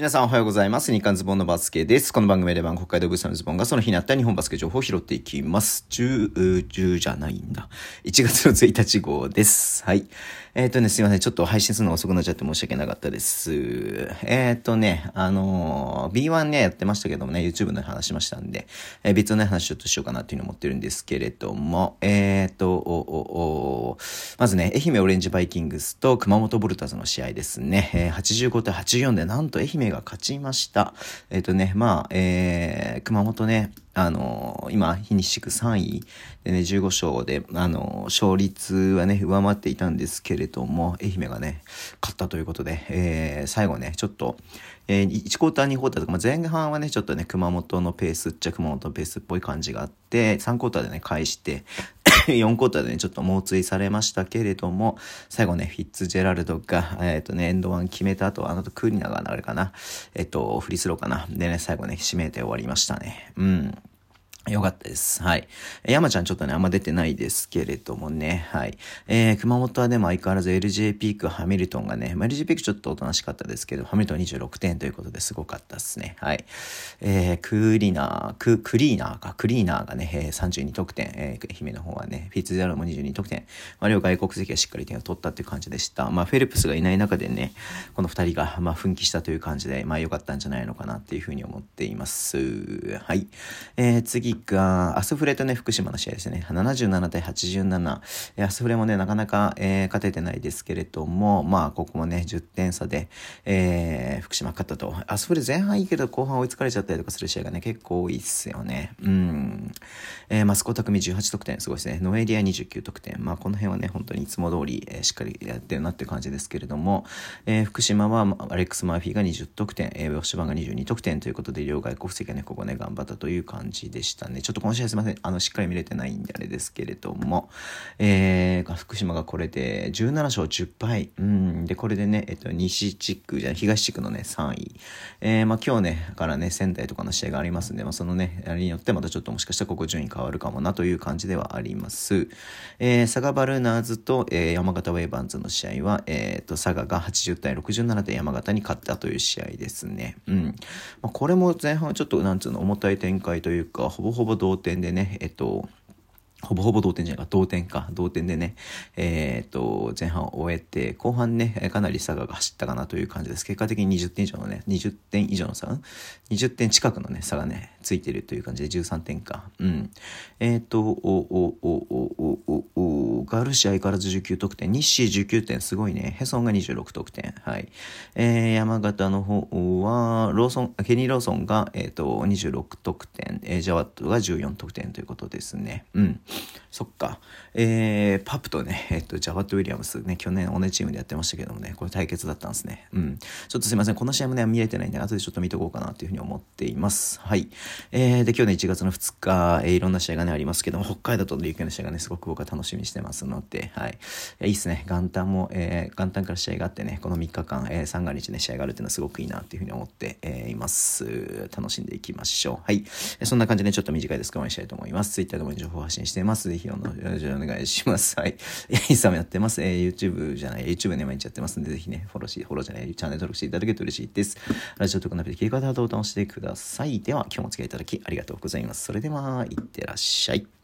皆さんおはようございます。日刊ズボンのバスケです。この番組では北海道ブースのズボンがその日にあった日本バスケ情報を拾っていきます。10、10じゃないんだ。1月の1日号です。はい。えっ、ー、とね、すいません。ちょっと配信するの遅くなっちゃって申し訳なかったです。えっ、ー、とね、あのー、B1 ね、やってましたけどもね、YouTube の話しましたんで、えー、別のね、話ちょっとしようかなっていうのを思ってるんですけれども、えっ、と、おおおまずね、愛媛オレンジバイキングスと熊本ボルターズの試合ですね。えー、85対84で、なんと愛媛が勝ちました。えっ、ー、とね、まあ、えー、熊本ね、あのー、今、フィニッシュ3位でね、15勝で、あのー、勝率はね、上回っていたんですけれども、愛媛がね、勝ったということで、えー、最後ね、ちょっと、えー、1クォーター、2クォーターとか、まあ、前半はね、ちょっとね、熊本のペースっちゃ熊本のペースっぽい感じがあって、3クォーターでね、返して、4クォーターでね、ちょっと猛追されましたけれども、最後ね、フィッツジェラルドが、えっ、ー、とね、エンドワン決めた後、あのとクーリナがあれかな、えっ、ー、と、フリースローかな。でね、最後ね、締めて終わりましたね。うん。よかったです。はい。山ちゃんちょっとね、あんま出てないですけれどもね。はい。えー、熊本はでも相変わらず LJ ピーク、ハミルトンがね、まあ、LJ ピークちょっとおとなしかったですけど、ハミルトン26点ということですごかったですね。はい。えー、クーリナー、ク、クリーナーか、クリーナーがね、えー、32得点、えー、愛媛の方はね、フィッツジャルも22得点。まあ、両外国籍はしっかり点を取ったっていう感じでした。まあ、フェルプスがいない中でね、この二人が、まあ、奮起したという感じで、まあ、良かったんじゃないのかなっていうふうに思っています。はい。えー、次が、アスフレとね、福島の試合ですね。77対87。アスフレもね、なかなか、えー、勝ててないですけれども、まあ、ここもね、10点差で、えー、福島勝ったと。アスフレ前半いいけど、後半追いつかれちゃったりとかする試合がね、結構多いっすよね。うん。えー、マスコ匠18得点、すごいですね。ノエリア29得点。まあ、この辺はね、本当にいつも通り、えー、しっかりやってるなっていう感じですけれども、えー、福島は、アレックス・マーフィーが20得点、えー、ウォッシュバンが22得点ということで、両外国籍がね、ここね、頑張ったという感じでしたね。ちょっとこの試合すいません。あの、しっかり見れてないんであれですけれども、えー、福島がこれで17勝10敗。うん。で、これでね、えっと、西地区じゃ東地区のね、3位。えー、まあ今日ね、からね、仙台とかの試合がありますんで、まあそのね、あれによってまたちょっともしかしたらここ順位変わるかもなという感じではあります。えー、佐賀バルーナーズと、えー、山形ウェイバンズの試合は、えっ、と、佐賀が80対67で山形に勝ったという試合ですね。うん。まあこれも前半ちょっと、なんつうの、重たい展開というか、ほぼほぼ同点でね、えっと、ほぼほぼ同点じゃないか、同点か、同点でね、えー、っと、前半を終えて、後半ね、かなり佐賀が走ったかなという感じです。結果的に20点以上のね、20点以上の差、20点近くのね、差がね、ついてるという感じで13点か。うん。えー、っと、お、お、お、お、お、おお、ガルシア相変わらず19得点、日誌19点、すごいね。ヘソンが26得点。はい。えー、山形の方は、ローソン、ケニー・ローソンが、えー、と、26得点、えー、ジャワットが14得点ということですね。うん。そっか。えー、パプとね、えっと、ジャバット・ウィリアムスね、去年同じチームでやってましたけどもね、これ対決だったんですね。うん。ちょっとすいません。この試合もね、見れてないんで、後でちょっと見とこうかなというふうに思っています。はい。えー、で、今日ね、1月の2日、えー、いろんな試合がね、ありますけども、北海道と琉球の試合がね、すごく僕は楽しみにしてますので、はい。いいいっすね。元旦も、えー、元旦から試合があってね、この3日間、えー、三が日ね、試合があるっていうのはすごくいいなっていうふうに思って、えー、います。楽しんでいきましょう。はい。そんな感じで、ちょっと短いですけど、応援したいと思います。Twitter でも情報発信してます。ぜひ、よろしくお願いします。はい。インスタもやってます。えー、YouTube じゃない、YouTube ね、毎日やってますんで、ぜひね、フォローし、フォローじゃない、チャンネル登録していただけると嬉しいです。ラジオとかのアプリ切り替えたボタンを押してください。では、今日もお付き合いいただきありがとうございます。それでは、いってらっしゃい。